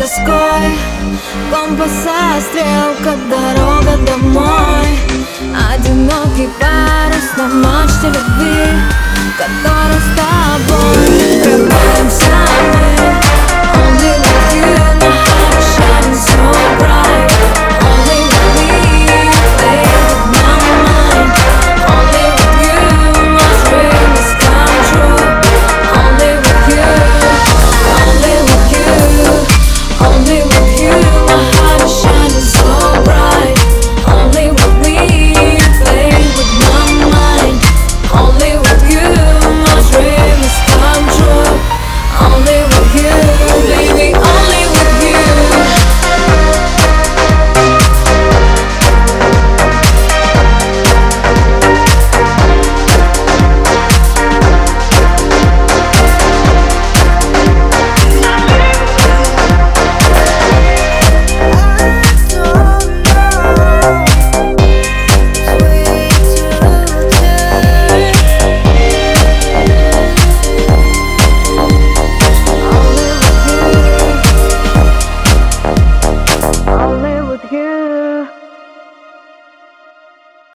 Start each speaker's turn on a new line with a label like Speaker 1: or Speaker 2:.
Speaker 1: тоской. Компаса стрелка, дорога домой. Одинокий парус на мачте любви Который с тобой. Пробуемся мы